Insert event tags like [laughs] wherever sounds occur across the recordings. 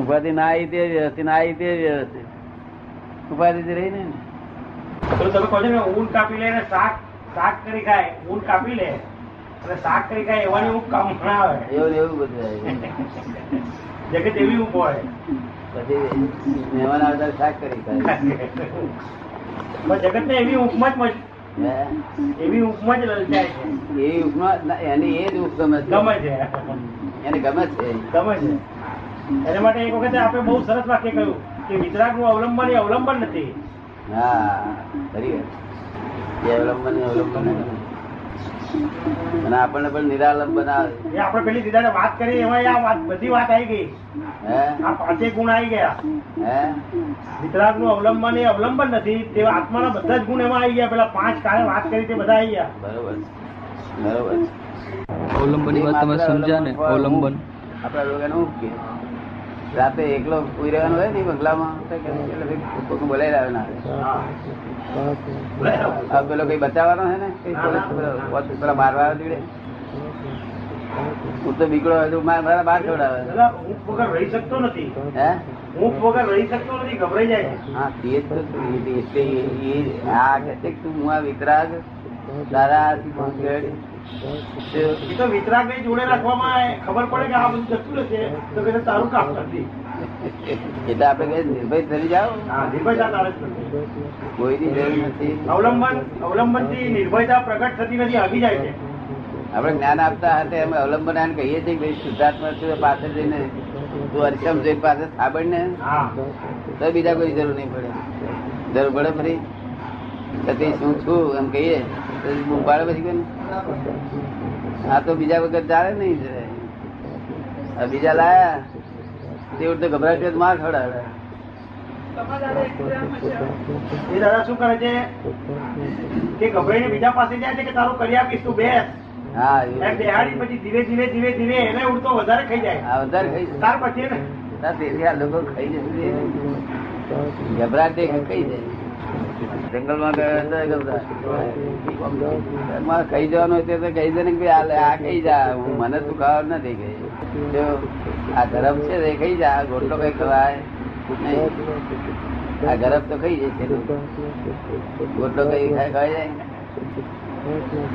ઉપાધિ ના આવી. તે વ્યવસ્થિત ના આવી તે વ્યવસ્થિત. ઉપાધિ જ રહી ને. તો તમે કહો છો ને ઊન કાપી લે ને શાક શાક કરી ખાય ઊન કાપી લે. અને શાક કરી ખાય એવાની ઊંઘ કામ ના આવે એવું એવું બધું જગત એવી ઊંઘ હોય. પછી મહેમાન આવતા શાક કરી ખાય. જગત ને એવી ઊંઘમાં જ મજ- એવી ઉપમા જ લલચાય છે. એ ઉપમા એની એ જ ઉપગમે છે. ગમે છે. એને ગમે છે. ગમે છે. એના માટે એક વખતે આપણે બહુ સરસ વાક્ય કહ્યું કે વિતરાગનું અવલંબન એ અવલંબન નથી. હા ખરી એ અવલંબન અવલંબન અને આપણને પણ નિરાલંબ બનાવે. એ આપણે પેલી દીદાને વાત કરી એમાં આ વાત બધી વાત આવી ગઈ. હે? આ પાંચે ગુણ આવી ગયા. હે? વિતરાગનું અવલંબન એ અવલંબન નથી. તે આત્માના બધા જ ગુણ એમાં આવી ગયા. પેલા પાંચ કાળે વાત કરી તે બધા આવી ગયા. બરોબર બરોબર અવલંબનની વાત તમે સમજ્યા ને? અવલંબન. આપડા લોકોને હું રાતે એકલો ઉઈ રહેવાનો હોય ને બંગલામાં તો એટલે ભાઈ કોક બોલાઈ રહ્યો ના આ પેલો કઈ બચાવવાનો હે ને? પેલો- મારવા દીડે હું તો બીકડો હજુ મારા બહાર છોડાવે ઊંઘ વગર રહી શકતો નથી. હે? ઊંઘ વગર રહી શકતો નથી ગભરાઈ જાય હા તે તો એટલે એ- એ આ કે તું હું આ વિતરાગ તારા પહોંચેડ. એ તો વિતરાગ ને જોડે રાખવામાં ખબર પડે કે આ બધું જતું રહેશે. તો કે તારું કામ નથી. એટલે આપડે નિર્ભય થઈ જાઓ. કોઈની જરૂર નથી. અવલંબન અવલંબનથી નિર્ભયતા પ્રગટ થતી નથી આવી જાય છે. આપણે જ્ઞાન આપતા હાથે અમે અવલંબન આને કહીએ છીએ કે ભાઈ શુદ્ધાત્મા છે પાસે જઈને તું અરિશમ જઈ પાસે સાંભળ ને. હા. તો બીજા કોઈ જરૂર નહીં પડે. જરૂર પડે ફરી. સતી શું છું એમ કહીએ. બૂમ પાડે પછી કોઈ આ તો બીજા વખત ચાલે નહીં જરાય. આ બીજા લાયા. તે ઉડતે ગભરાટ માર ખવડાવે. એ દાદા શું કરે છે? કે ગભરાઈને બીજા પાસે જાય છે કે તારું કરી આપીશ તું બેસ. હા બેહાડી પછી ધીરે ધીરે ધીરે ધીરે એને ઉડતો વધારે ખાઈ જાય. વધારે ખાઈ જાય. પછી ને તેથી આ લોકો ખાઈ જશે ગભરાટ ખાઈ જાય? જંગલમાં ખાઈ જવાનું હોય તો કહી દે ને કે આ લે, જા હું મને તું ખાવા નથી કહી જો આ ગરમ છે એ ખાઈ જા ગોટલો કઈ ખવાય? આ ગરમ તો ખાઈ જાય છે. ગોટલો કઈ ખાય ખાઈ જાય?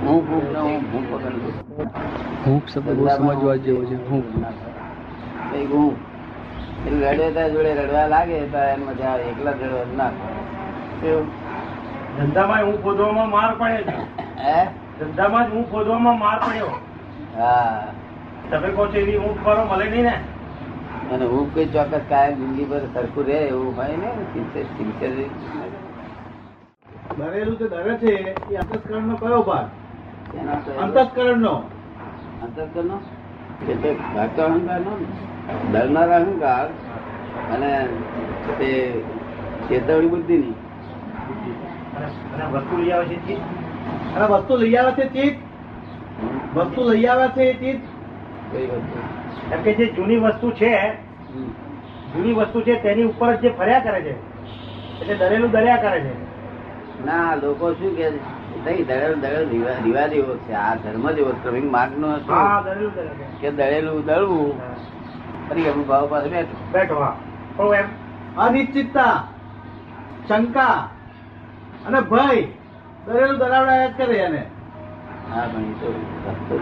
હું ભૂખ ને હું ભૂખ પકડ લઉં. શબ્દ બહુ સમજવા જેવો છે હૂંફ કઈ એટલે રડે ત્યાં જોડે રડવા લાગે તો એમ મજા આવે એકલા રડવા ના? ધંધામાં હું ખોદવામાં માર પડે છે. હે? ધંધામાં જ હું ખોદવામાં માર પડ્યો. હા. તમે કહો છો એવી ઊંઘ કરો મળે નહીં ને? અને હું કોઈ ચોક્કસ કાયમ જિંદગી પર સરખું રહે એવું હોય ને ડરેલું તો ડરે છે એ અંતસ્કરણ નો કયો ભાગ? અંતસ્કરણ નો અંતસ્કરણ નો એટલે ભાગતો અહંકાર નો. ડરનાર અહંકાર અને તે ચેતવણી બુદ્ધિ ની વસ્તુ લઈ આવે છે. અને વસ્તુ લઈ આવે છે ચિત્ત વસ્તુ લઈ આવે છે કઈ એમ કે જે જૂની વસ્તુ છે જૂની વસ્તુ છે તેની ઉપર જે ફર્યા કરે છે. એટલે દરેલું દર્યા કરે છે. ના લોકો શું કે નહીં દળેલું દળેલું રિવા- રિવાજ એવો છે. આ ધર્મ જ એવો. ક્રમિક માર્ગ નો કે દળેલું દળવું. ફરી અનુભાવ પાસે બેઠો. બેઠો પણ એમ અનિશ્ચિતતા શંકા અને ભય દરેલું દરાવડા કરે એને. હા ભાઈ તો રસ્તો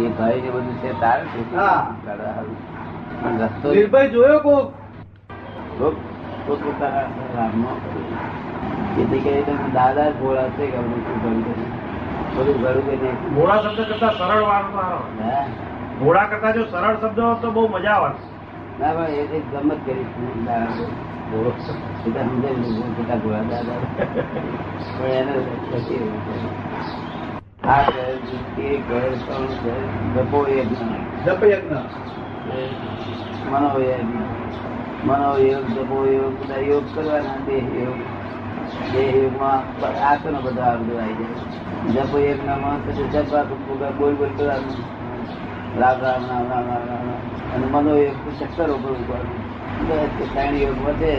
એ ભાઈ ને બધું છે તારે પણ રસ્તો નિર્ભય જોયો કોક? પોતપોતાના લાભમાં જેથી કહે તો દાદા ભોળા છે કે શું બધું ઘરું કરીને ભોળા શબ્દ કરતા સરળ વાળો? ભોળા કરતા જો સરળ શબ્દ તો બહુ મજા આવે ના ભાઈ એ ગમત કરી દાદા. ભોળો. સીધા સમજાવી દીધું, સીધા ભોળા દાદા પણ એને પછી એવું છે. આ ઘર, ત્રણ ઘર, ગપો એક ના. જપ યજ્ઞ મનોયોગ મનોયોગ જપો બધા યોગ કરવાના દેહ યોગ દેહ યોગમાં આસનો બધા બધું આવી જાય જપો યોગ નામાં પછી જપ પૂરા બોલ બોલ કરવાનું રામ રામ રામ રામ રામ રામ. અને મનોયોગ ચક્કર ઉપર ત્રણ યોગ વધે,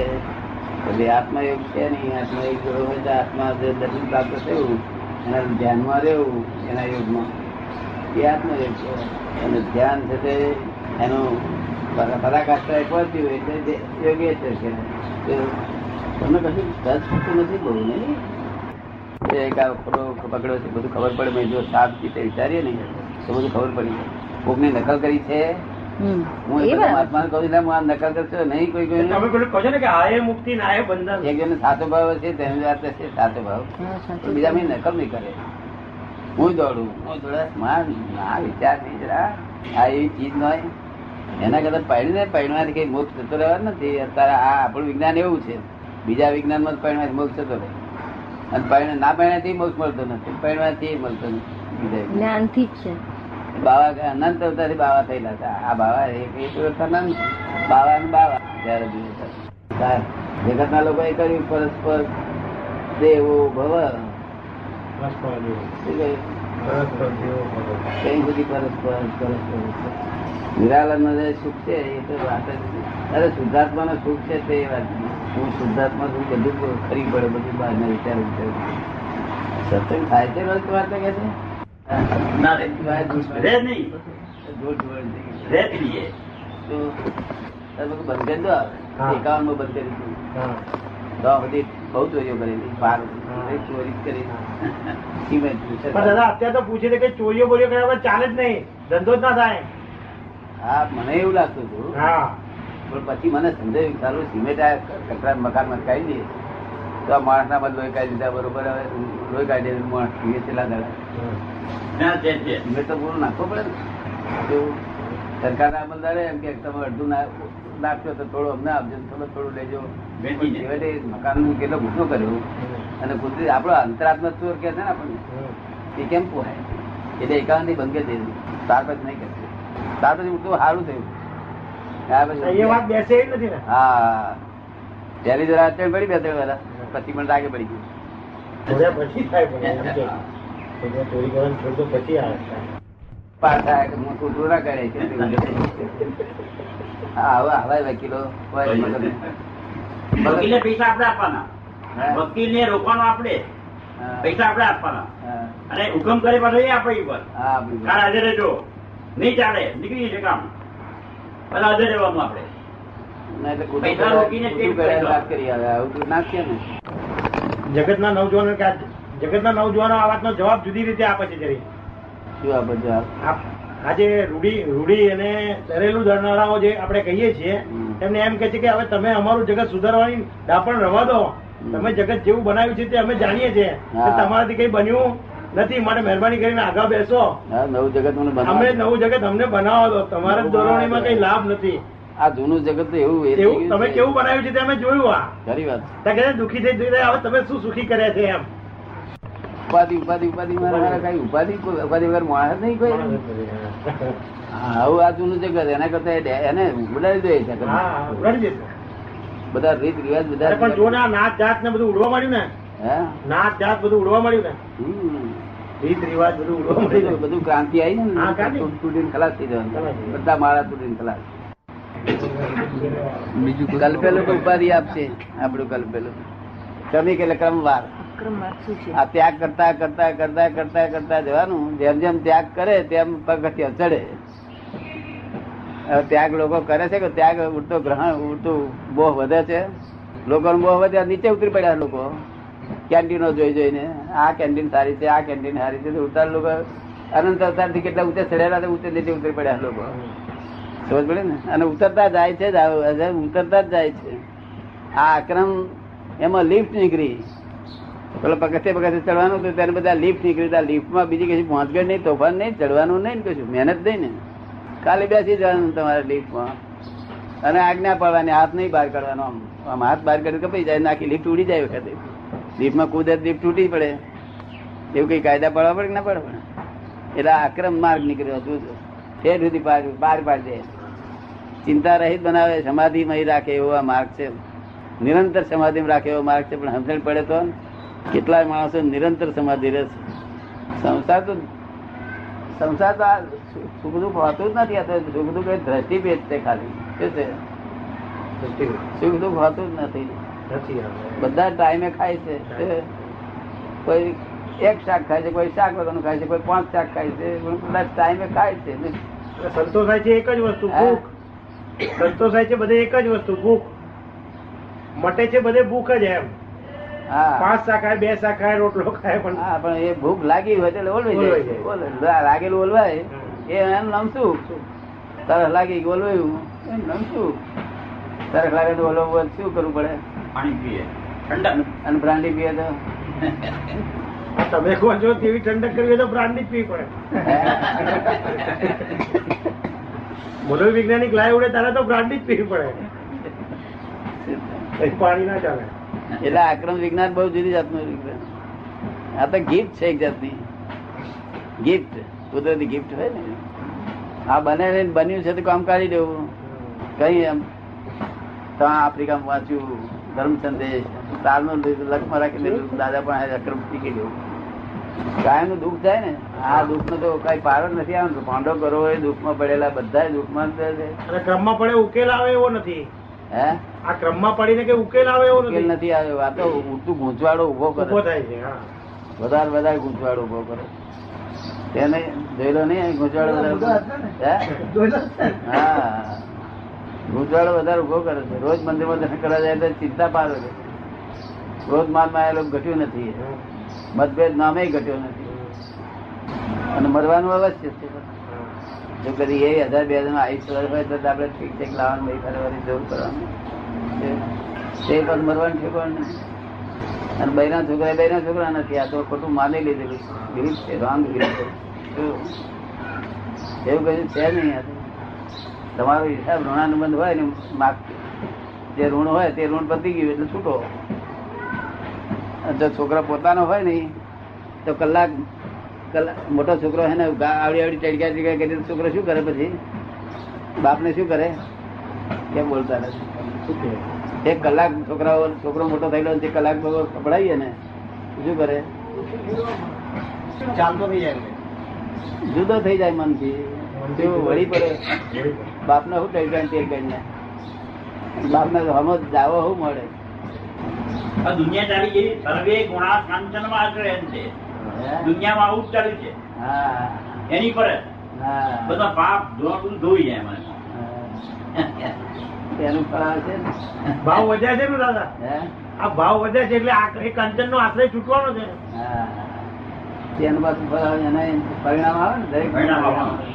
એટલે આત્મયોગ છે નહીં, આત્મયોગ હોય તો આત્મા જે દર્શન પ્રાપ્ત થયું, એના ધ્યાનમાં રહેવું, એના યોગમાં. એ આત્મયોગ છે. અને ધ્યાન છે તે એનું પરા- પરાકાષ્ઠા પહોંચ્યું એટલે જે યોગ્ય છે. તમને કશું થતું નથી બહુ નહીં? એક આ ખોટો પકડ્યો છે, બધું ખબર પડે જો સાફ રીતે વિચારીએ ને, તો બધું ખબર પડી કોકની નકલ કરી છે. હું એ. આત્માને કહું એટલે હું આ નકલ કરશો નહીં કોઈ કોઈ તમે પેલું કહો છો ને કે આ એ મુક્તિ ના એ બંધન. એક જણ સાચો ભાવ છે તેની વાત છે સાચો ભાવ. હા, સાચું પણ બીજા મેં નકલ નહીં કરે. હું દોડું. હું દોડે માર ના વિચાર નહીં જરા. આ એવી ચીજ ન હોય. એના કરતા પૈણીને પૈણવાથી કઈ મોક્ષ થતો રહેવાનો નથી. અત્યારે આ આપણું વિજ્ઞાન એવું છે. બીજા વિજ્ઞાનમાં પૈણવાથી મોક્ષ થતો રહે. અને ના પૈણાથી મોક્ષ મળતો નથી. પૈણવાથી મળતો નથી. જ્ઞાનથી જ છે. બાવા અનંત અવતારથી બાવા થયેલા હતા. આ બાવા એક એક અનંત બાવા ને બાવા ત્યારે જગત ના લોકો એ કર્યું પરસ્પર દેવો ભવ. કઈ બધી પરસ્પર પરસ્પર. નિરાલન સુખ છે, એ તો વાત જ. અરે શુદ્ધાત્મા નો સુખ છે, તે વાત. હું શુદ્ધાત્મા છું, બધું ખરી પડે, બધું બહાર ના વિચાર વિચાર. સત્સંગ થાય છે, રોજ વાત કે છે. તો. એકાવનમાં બધી બહુ ચોરીઓ કરેલી. ચોરી કરી. પણ દાદા અત્યારે તો પૂછે છે કે ચોરીઓ બોરીઓ કર્યા વગર ચાલે જ નહીં. ધંધો જ ના થાય. હા મને એવું લાગતું હતું. હા. પણ પછી મને સમજાયું સારું સિમેન્ટ આ કચરા મકાનમાં કાઢી દઈએ. તો આ માણસ ના બધું લોહી કાઢી દીધા બરોબર? હવે લોહી કાઢી દે માણસ પીએ છેલ્લા દાડા. ના. સિમેન્ટ તો પૂરું નાખવો પડે ને. તો સરકારના અમલદારે એમ કે તમે અડધું ના- નાખશો તો થોડું અમને આપજો થોડું થોડું લેજો. છેવટે મકાન કેટલો ગુસ્સો કર્યો. અને કુદરતી આપણો અંતરાત્મા ચોર કે છે ને આપણને એ કેમ પોહાય? એટલે એકાંતની કરી દીધું ત્યાર પછી નહીં કરશે ત્યાર પછી ઉઠવું સારું થયું. ત્યાર પછી એ વાત બેસે જ નથી ને? હા. પહેલી જરા અડચણ પડી બે ત્રણ પણ રાગે પડી ગયું. પછી થાય હું કૂતરું ના કરે છે. હા હવે હવાય વકીલો વકીલે પૈસા આપણે આપવાના. રોકવાનો આપણે પૈસા આપણે આપવાના. અને હુકમ કરે પાછો એ આપણી ઉપર કાલ હાજર રહેજો. નહીં ચાલે નીકળી જશે કામ. બધા હાજર રહેવાનું આપણે પૈસા રોકીને વાત કરી આવે આવું તું ને. જગતના નવજવાનો કે જગતના નવજવાનો આ વાતનો જવાબ જુદી રીતે આપે છે જરી શું આપો જવાબ આજે રૂડી રૂડી અને તરેલું ધરનારાઓ જે આપણે કહીએ છીએ એમને એમ કે છે કે હવે તમે અમારું જગત સુધારવાની દાપણ રવા દો. તમે જગત જેવું બનાવ્યું છે તે અમે જાણીએ છીએ. તમારાથી કઈ બન્યું નથી. માટે મહેરબાની કરીને આગળ બેસો. નવું જગત મને અમે નવું જગત અમને બનાવો દો. તમારા ધોરણીમાં કઈ લાભ નથી. આ જૂનું જગત તો એવું એવું? તમે કેવું બનાવ્યું છે અમે જોયું આ? ખરી વાત. દુઃખી થઈ થઈ રહ્યા તમે શું સુખી કર્યા છે એમ? ઉપાધિ ઉપાધિ ઉપાધિ કઈ ઉપાધિ ઉપાધિ વગર માણસ નહીં કોઈ. આવું આ જૂનું જગત એના કરતા એને ઉડાડી દે છે બધા રીત રિવાજ બધા પણ જો ના નાત જાત ને બધું ઉડવા માંડ્યું ને? હે? નાત જાત બધું ઉડવા માંડ્યું ને? રીત રિવાજ બધું ઉડવા માંડ્યું બધું ક્રાંતિ આવી ને. તૂટીને ખલાસ થઈ જવાનું. બધા માળા તૂટીને ખલાસ. બીજું કલ્પેલું તો ઉપાધિ આપશે આપણું કલ્પેલું ક્રમિક એટલે ક્રમવાર. આ ત્યાગ કરતા કરતા કરતા કરતા કરતા જવાનું. જેમ જેમ ત્યાગ કરે તેમ પગથિયા ચડે. ત્યાગ લોકો કરે છે કે ત્યાગ ઉડતો ગ્રહણ ઉડતું બોહ વધે છે? લોકો બોહ વધે નીચે ઉતરી પડ્યા લોકો. કેન્ટીનો જોઈ જોઈને આ કેન્ટીન સારી છે આ કેન્ટીન સારી છે. ઉતાર લોકો અનંત અવતારથી કેટલા ઊંચે ચડેલા ઊંચે નીચે ઉતરી પડ્યા લોકો. સમજ પડે ને? અને ઉતરતા જાય છે જ ઉતરતા જ જાય છે. આ આક્રમ, એમાં લિફ્ટ નીકળી. પેલો પગથે પગથે ચડવાનું હતું, ત્યારે બધા લિફ્ટ નીકળી હતા લિફ્ટમાં બીજી કશું પહોંચગઢ નહીં, તોફાન નહીં, ચડવાનું નહીં ને કશું. મહેનત નહીં ને. ખાલી બેસી જવાનું તમારે લિફ્ટમાં. અને આજ્ઞા પાડવાની, હાથ નહીં બહાર કાઢવાનો આમ. આમ હાથ બહાર કાઢી કપાઈ જાય નાખી લિફ્ટ ઉડી જાય વખતે. લિફ્ટમાં કૂદે તો લિફ્ટ તૂટી પડે. એવું કઈ કાયદા પાડવા પડે કે ના પડે? એટલે આક્રમ માર્ગ નીકળ્યો હતું ફેર સુધી પાર પાર પાડી દે ચિંતા રહિત બનાવે સમાધિમાં રાખે એવો આ માર્ગ છે. નિરંતર સમાધિમાં રાખે એવો માર્ગ છે પણ સમજણ પડે તો કેટલાય માણસો નિરંતર સમાધિ રહે સંસાર તો સંસાર તો આ સુખ દુઃખ હોતું જ નથી આ તો સુખ દુઃખ એ દ્રષ્ટિ ભેદ છે ખાલી. શું છે? સુખ દુઃખ હોતું જ નથી. બધા ટાઈમે ખાય છે? કોઈ એક શાક ખાય છે કોઈ શાક વગરનું ખાય છે કોઈ પાંચ શાક ખાય છે બધા ટાઈમે ખાય છે. સંતોષ થાય છે એક જ વસ્તુ? ભૂખ. સંતોષ થાય છે બધે એક જ વસ્તુ ભૂખ. મટે છે બધે ભૂખ જ એમ. પાંચ શાખાય બે શાખાય રોટલો ખાય પણ. હા પણ એ ભૂખ લાગી હોય એટલે ઓલવાઈ જાય. લાગેલું ઓલવાય એ એમ નામ શું તરસ લાગી ઓલવાયું. એમ નામ શું તરસ લાગે તો ઓલવવું શું કરવું પડે? પાણી પીએ. ઠંડા અને બ્રાન્ડી પીએ તો? તમે કહો છો તેવી ઠંડક કરવી હોય તો બ્રાન્ડી જ પીવી પડે. [laughs] મનોવૈજ્ઞાનિક લાય ઉડે તારે તો બ્રાન્ડી જ પડે. પાણી ના ચાલે. એટલે આક્રમ વિજ્ઞાન બહુ જુદી જાતનું વિજ્ઞાન. આ તો ગિફ્ટ છે એક જાતની. ગિફ્ટ કુદરતી ગિફ્ટ હોય ને. આ બને બન્યું છે તો કામ કાઢી દેવું. કઈ એમ? તો આફ્રિકામાં વાંચ્યું ધર્મ સંદેશ તારનું લક્ષમાં રાખીને દાદા પણ અક્રમ શીખી દેવું. કાયમનું દુઃખ થાય ને આ દુઃખ નો તો કઈ પાર જ નથી આવતો. પાંડો કરો એ દુઃખમાં પડેલા બધા દુઃખમાં ક્રમમાં પડે ઉકેલ આવે એવો નથી. હે? આ ક્રમમાં પડીને કે ઉકેલ આવે એવો ઉકેલ નથી? આવ્યો. આ તો ઉલટું ગૂંચવાડો ઊભો ઊભો કરે થાય છે વધારે વધારે ગૂંચવાડો ઊભો કરે. તેને જોયેલો નહીં ગૂંચવાડો હે? હા. ગૂંચવાડો વધારે ઊભો કરે છે. રોજ મંદિરમાં દર્શન કરવા જાય તો ચિંતા પાડો છે. રોજ માનમાં આવેલો ઘટ્યું નથી. મતભેદ નામે ઘટ્યો નથી. અને મરવાનું અવશ્ય છે. જો કદી એ હજાર બે હજાર આયુષ્ય હોય તો આપણે ઠીક ઠીક લાવવાનું ભાઈ ફરવાની જરૂર કરવાનું. તે- પણ મરવાનું ઠેકવાનું નથી અને બહેના છોકરા બહેના છોકરા નથી. આ તો ખોટું માની લીધેલું બિલીફ છે રોંગ બિલીફ એવું કશું છે નહીં આ તમારો હિસાબ ઋણાનુબંધ હોય ને, માગ જે ઋણ હોય તે ઋણ પતી ગયું એટલે છૂટો. જો છોકરા પોતાનો હોય ને તો કલાક કલાક મોટો છોકરો હે ને આવડી આવડી ટડક્યા ટડક્યા કરી છોકરો શું કરે પછી? બાપને શું કરે? કેમ બોલતા નથી એક કલાક છોકરાઓ છોકરો મોટો થયેલો તે કલાક પડાવીએ ને શું કરે? ચાલતો થઈ જાય. જુદો થઈ જાય મનથી. વળી પડે. બાપને શું ટડક્યા ટેડ કરીને. બાપને હમો જાવો શું મળે. આ દુનિયા ચાલી ગઈ સર્વે ગુણા કાંચનમાં આચરે એમ છે. દુનિયામાં આવું જ ચાલ્યું છે. એની પર બધા પાપ ધોવાનું ધોઈ જાય મને એનું ફળ આવશે ભાવ વધ્યા છે ને દાદા? આ ભાવ વધ્યા છે એટલે આ એ કંચન નો આશ્રય છૂટવાનો છે. હા. તેનું પાછું ફળ પરિણામ આવે ને? દરેક પરિણામ આવે.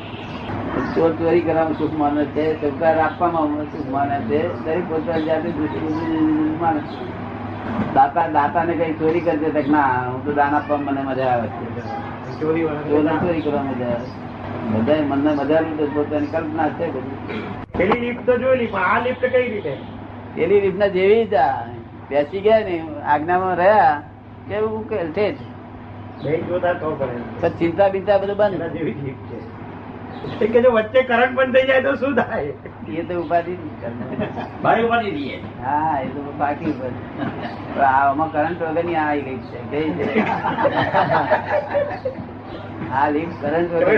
ચોર ચોરી કરવામાં સુખ માને છે સરકાર આપવામાં સુખ માને છે. દરેક પોતાની જાતે માને છે. દાતા દાતાને કઈ ચોરી કરજે તક ના હું તો દાન આપવા મને મજા આવે. છે ચોરી કરવા મજા આવે. બધા મને મજા આવે પોતાની કલ્પના છે બધી. પેલી લિફ્ટ તો જોયેલી પણ આ લિફ્ટ કઈ રીતે? પેલી રીતના જેવી જ બેસી ગયા ને આજ્ઞામાં રહ્યા કેવું ઉકેલ છે ચિંતા બિંતા બધું બંધ. જેવી લિફ્ટ છે. એ કે જો વચ્ચે કરંટ બંધ થઈ જાય તો શું થાય? એ તો ઉપાધિ ભાઈ ઉપાધિ દઈએ. હા એ તો બાકી ઉપાધિ. આમાં કરંટ વગરની આ આવી ગઈ છે કઈ છે? આ લિફ્ટ કરંટ વગર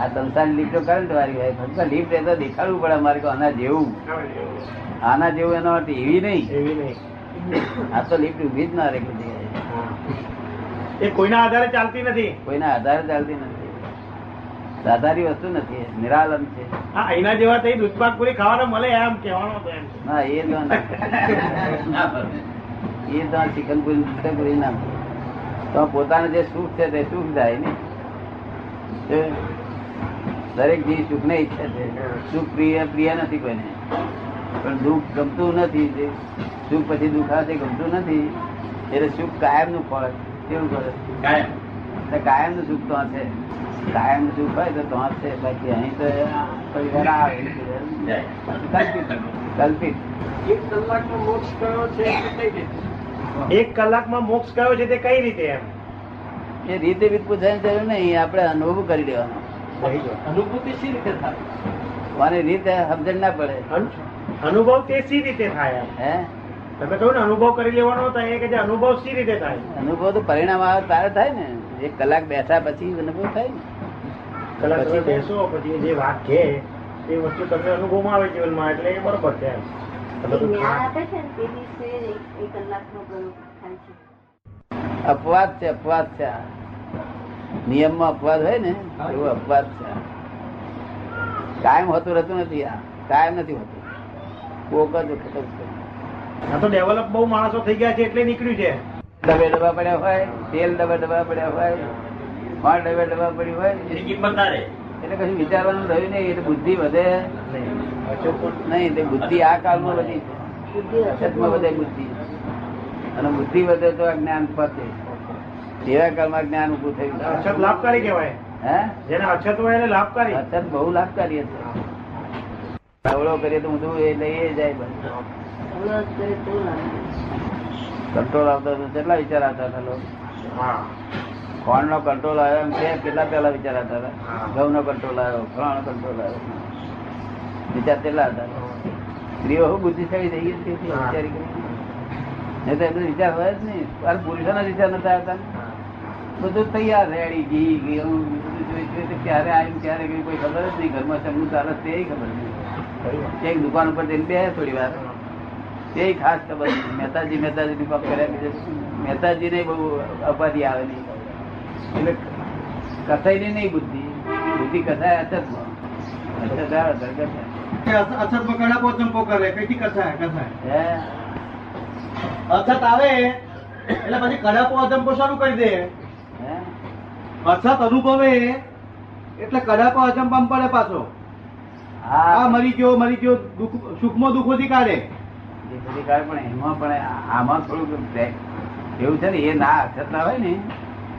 આ સંસાર લિફ્ટ કરંટ વાળી હોય ફક્ત લિફ્ટ એ તો દેખાડવું પડે અમારે કે આના જેવું. આના જેવું એનો અર્થ એવી નહીં. એવી નહીં. આ તો લિફ્ટ ઊભી જ ના રહે એ કોઈના આધારે ચાલતી નથી. કોઈના આધારે ચાલતી નથી. આધારી વસ્તુ નથી નિરાલમ છે. હા એના જેવા થઈ દૂધપાક પૂરી ખાવાનો મળે એમ કહેવાનો ના એ તો. એ તો ચિકન પૂરી ચિકન પૂરી ના. તો પોતાને જે સુખ છે તે સુખ જાય ને. દરેક જીવ સુખ ને ઈચ્છે છે. સુખ પ્રિય પ્રિય નથી કોઈને. પણ દુઃખ ગમતું નથી સુખ પછી દુઃખ આવે ગમતું નથી. એટલે સુખ કાયમનું ફળ કેવું કરે કાયમ. કાયમનું સુખ તો છે. કાયમ સુખ હોય તો તો છે બાકી અહીં તો કોઈ વાર આવે મોક્ષ કયો છે એક કલાકમાં મોક્ષ કયો છે તે કઈ રીતે એમ? એ રીતે બી પૂછાય જરૂર નહીં આપણે અનુભવ કરી લેવાનો. અનુભૂતિ સી રીતે થાય? મને રીત સમજણ ના પડે. અનુભવ તે સી રીતે થાય હે? તમે કહ્યું ને અનુભવ કરી લેવાનો તો એ કે જે અનુભવ સી રીતે થાય? અનુભવ તો પરિણામ આવે તારે થાય ને. એક કલાક બેઠા પછી અનુભવ થાય ને. કલાક તમે પછી બેસો પછી જે વાત છે એ વસ્તુ તમને અનુભવમાં આવે જીવનમાં એટલે એ બરોબર છે. અપવાદ છે અપવાદ છે. નિયમમાં અપવાદ હોય ને એવો અપવાદ છે. કાયમ હોતું રહેતું નથી આ. કાયમ નથી હોતું. કોક જ વખત છે. આ તો ડેવલપ બહુ માણસો થઈ ગયા છે એટલે નીકળ્યું છે. ડબે ડબ્બા પડ્યા હોય તેલ ડબે ડબ્બા પડ્યા હોય માળ ડબે ડબ્બા પડી હોય કિંમત ના રહે એટલે કશું વિચારવાનું રહ્યું નહીં એટલે બુદ્ધિ વધે. નહીં તે બુદ્ધિ આ કાળમાં વધી છે અછતમાં વધે બુદ્ધિ. અને બુદ્ધિ વધે તો આ જ્ઞાન પતે. એવા કાળમાં જ્ઞાન ઉભું થયું. અછત લાભકારી કહેવાય. હે? જેને અછત હોય એને લાભકારી. અછત બહુ લાભકારી છે અવળો કરીએ તો ઊંધું એ લઈ જાય બધું. કંટ્રોલ આવતો હતો કેટલા વિચાર આવતા હતા લોકો? ખોણ નો કંટ્રોલ આવ્યો એમ કે કેટલા પહેલા વિચાર હતા. ઘઉં નો કંટ્રોલ આવ્યો ફળ નો કંટ્રોલ આવ્યો. વિચાર કેટલા હતા? સ્ત્રીઓ શું બુદ્ધિશાળી થઈ ગઈ વિચારી નહીં તો એમનો વિચાર હોય જ નહીં. અરે પુરુષોના વિચાર નતા આવતા બધું તૈયાર રેડી ઘી ઘી જોઈ તો ક્યારે આવ્યું ક્યારે ગયું કોઈ ખબર જ નહીં. ઘરમાં ચમનું ચાલે તે ખબર નહીં. એક દુકાન ઉપર જઈને બે થોડી વાર. તે ખાસ ખબર નહીં. મહેતાજી મહેતાજી ની પગ કર્યા? મહેતાજી ને બહુ અપાધી આવે નહીં. એટલે કથાઈ ની નહીં બુદ્ધિ. બુદ્ધિ કથાય કરે કઈથી અછત આવે એટલે પછી કડાપો અચંપો શરૂ કરી દે. અછત અનુભવે એટલે કડાપો અચંપામાં પડે પાછો. આ હા મરી ગયો મરી ગયો દુઃખ સુખમાં દુઃખોથી કાઢે. પણ એમાં પણ આમાં થોડુંક એવું છે ને એ ના અછત ના હોય ને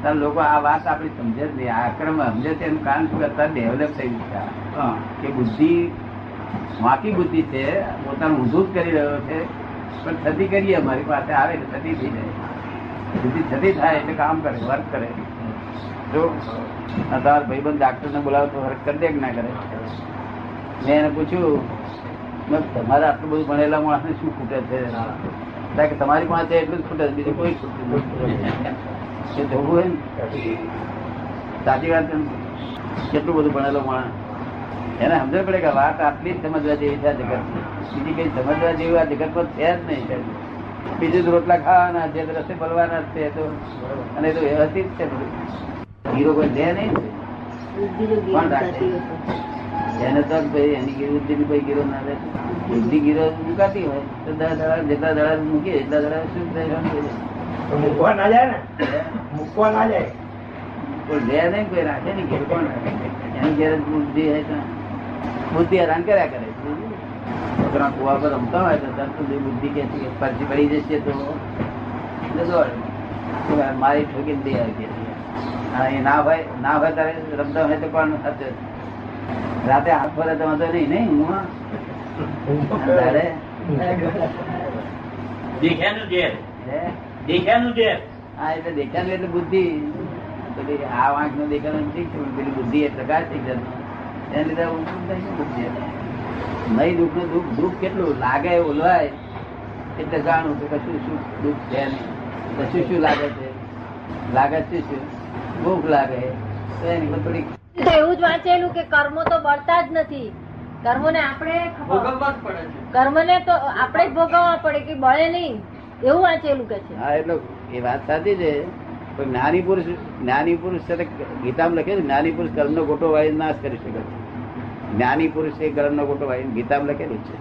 ત્યારે લોકો આ વાત આપણી સમજે જ નહીં. આ આક્રમ સમજે છે એનું કારણ શું? કરતા ડેવલપ થઈ. હા. કે બુદ્ધિ વાંકી બુદ્ધિ છે પોતાનું ઊંધું જ કરી રહ્યો છે પણ થતી કરીએ અમારી પાસે આવે એટલે થતી થઈ જાય. બુદ્ધિ થતી થાય એટલે કામ કરે વર્ક કરે. જો તાર ભાઈબંધ ડાક્ટર ને બોલાવો તો વર્ક કરી દે કે ના કરે? મેં એને પૂછ્યું તમારે આટલું બધું ભણેલા માણસને શું ખૂટે છે? કારણ કે તમારી પાસે એટલું જ ખૂટે છે બીજું કોઈ ખૂટતું નથી. એ જોવું હોય ને સાચી વાત છે કેટલું બધું ભણેલો માણસ. એને સમજણ પડે કે વાત આટલી જ સમજવા જેવી છે આ જગત બીજી કઈ સમજવા જેવી આ જગત પર છે જ નહીં બીજું તો રોટલા ખાવાના જે રસ્તે પલવાના જ છે તો. અને એ તો વ્યવસ્થિત છે હીરો કોઈ દે નહીં ને. જ્ઞાન રાખે? એને તો ભાઈ એની ગીરો બુદ્ધિ કોઈ ગીરો ના રહે. બુદ્ધિ ગીરો મુકાતી હોય તો દસ દડા જેટલા દડા મૂકીએ એટલા દડા શું થાય? મૂકવા ના જાય ને? મૂકવા ના જાય. કોઈ લે નહીં કોઈ રાખે નહીં ઘેર કોણ રાખે? એની ઘેર બુદ્ધિ બુદ્ધિ હેરાન કર્યા કરે છોકરા કુવા પર રમતા હોય તો તરત સુધી બુદ્ધિ કે છે પરથી પડી જશે તો. દોડ. મારી ઠોકી દે આવી કે હા ના હોય ના હોય તારે રમતા હોય તો પણ સાચું રાતે હાથ ફરે તો વાંધો નહીં નહીં હું તારે દેખ્યાનું ઝેર હે? દેખ્યાનું ઝેર હા એટલે દેખાણ એટલે બુદ્ધિ. પેલી આ વાંક નો દેખાણ ઠીક છે પેલી બુદ્ધિ એ પ્રકાશ થઈ જતો એને લીધે બુદ્ધિ નહીં દુઃખનું દુઃખ દુઃખ કેટલું લાગે ઓલવાય એટલે જાણું કે કશું શું દુઃખ છે નહીં. તો શું શું લાગે છે? લાગે છે શું? ભૂખ લાગે તો એની પર થોડીક એવું જ વાંચેલું કે કર્મો તો બળતા જ નથી. કર્મોને આપણે કર્મને તો આપણે જ ભોગવવા પડે કે બળે નહીં. એવું વાંચેલું કે છે. હા એટલે એ વાત સાચી છે. પણ જ્ઞાની પુરુષ જ્ઞાની પુરુષ ગીતામાં લખે છે જ્ઞાની પુરુષ કર્મનો ગોટો વાળી નાશ કરી શકે છે. જ્ઞાની પુરુષ એ કર્મનો ગોટો વાળી ગીતામાં લખેલું છે.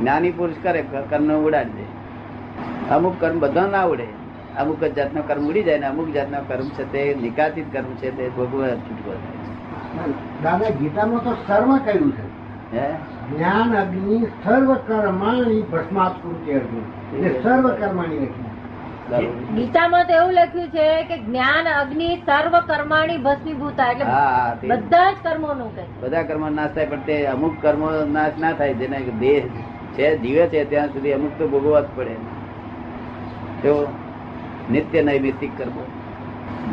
જ્ઞાની પુરુષ કરે કર્મ ઉડાડી દે. અમુક કર્મ બધા ના ઉડે. અમુક જ જાતનો કર્મ ઉડી જાય ને અમુક જાતનો કર્મ છે તે નિકાતિત કર્મ છે તે ભોગવવા છૂટકો થાય દાદા ગીતામાં તો સર્વ કહ્યું છે. જ્ઞાન અગ્નિ સર્વ કર્માણી ભસ્માત્કૃતિ અર્જુન. એટલે સર્વ કર્માણી લખી. ગીતામાં તો એવું લખ્યું છે કે જ્ઞાન અગ્નિ સર્વ કર્માણી ભસ્મીભૂતા એટલે બધા જ કર્મો નું બધા કર્મો નાશ થાય પણ તે અમુક કર્મો નાશ ના થાય જેને દેહ છે જીવે છે ત્યાં સુધી અમુક તો ભોગવવા જ પડે. તો નિત્ય નૈમિતિક કર્મો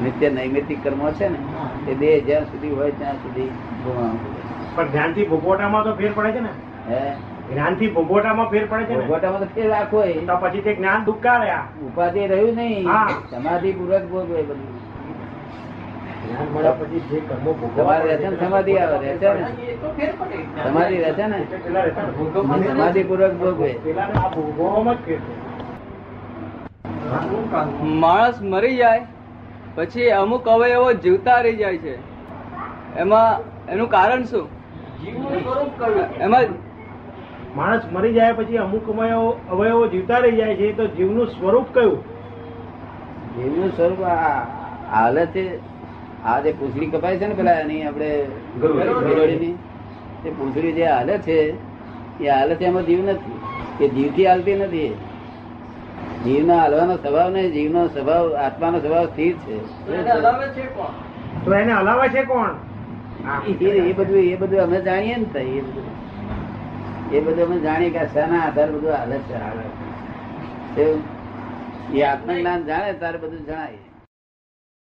નિત્ય નૈમિતિક કર્મો છે ને એ દેહ જ્યાં સુધી હોય ત્યાં સુધી ભોગવવા પડે. પણ ધ્યાનથી ભોગવટામાં તો ફેર પડે છે ને? હે? જ્ઞાનથી ભોગવટામાં ફેર પડે છે ભોગવટામાં તો ફેર રાખો તો પછી તે જ્ઞાન દુઃખ ઉપાધિ રહ્યું નહીં. સમાધિ પૂર્વક ભોગવે બધું. જ્ઞાન સમાધિ આવે ને. સમાધિ ને. સમાધિ પૂર્વક ભોગવે. માણસ મરી જાય પછી અમુક અવયવો જીવતા રહી જાય છે. એમાં એનું કારણ શું? એમાં માણસ મરી જાય પછી અમુક અવયવો અવયવો જીવતા રહી જાય છે તો જીવનું સ્વરૂપ કયું? જીવનું સ્વરૂપ આ હાલે છે આ જે પૂંછડી કપાય છે ને પેલા એની આપણે તે પૂંછડી જે હાલે છે એ હાલે છે એમાં જીવ નથી. એ જીવથી હાલતી નથી જીવના હાલવાનો સ્વભાવ નહીં જીવનો સ્વભાવ આત્માનો સ્વભાવ સ્થિર છે. તો એને હલાવે છે કોણ? એ એ બધું એ બધું અમે જાણીએ ને એ બધું. એ બધું અમે જાણીએ કે શાના આધાર બધું હાલે છે હાલે છે. એ આત્મજ્ઞાન જાણે, તારે બધું જણાય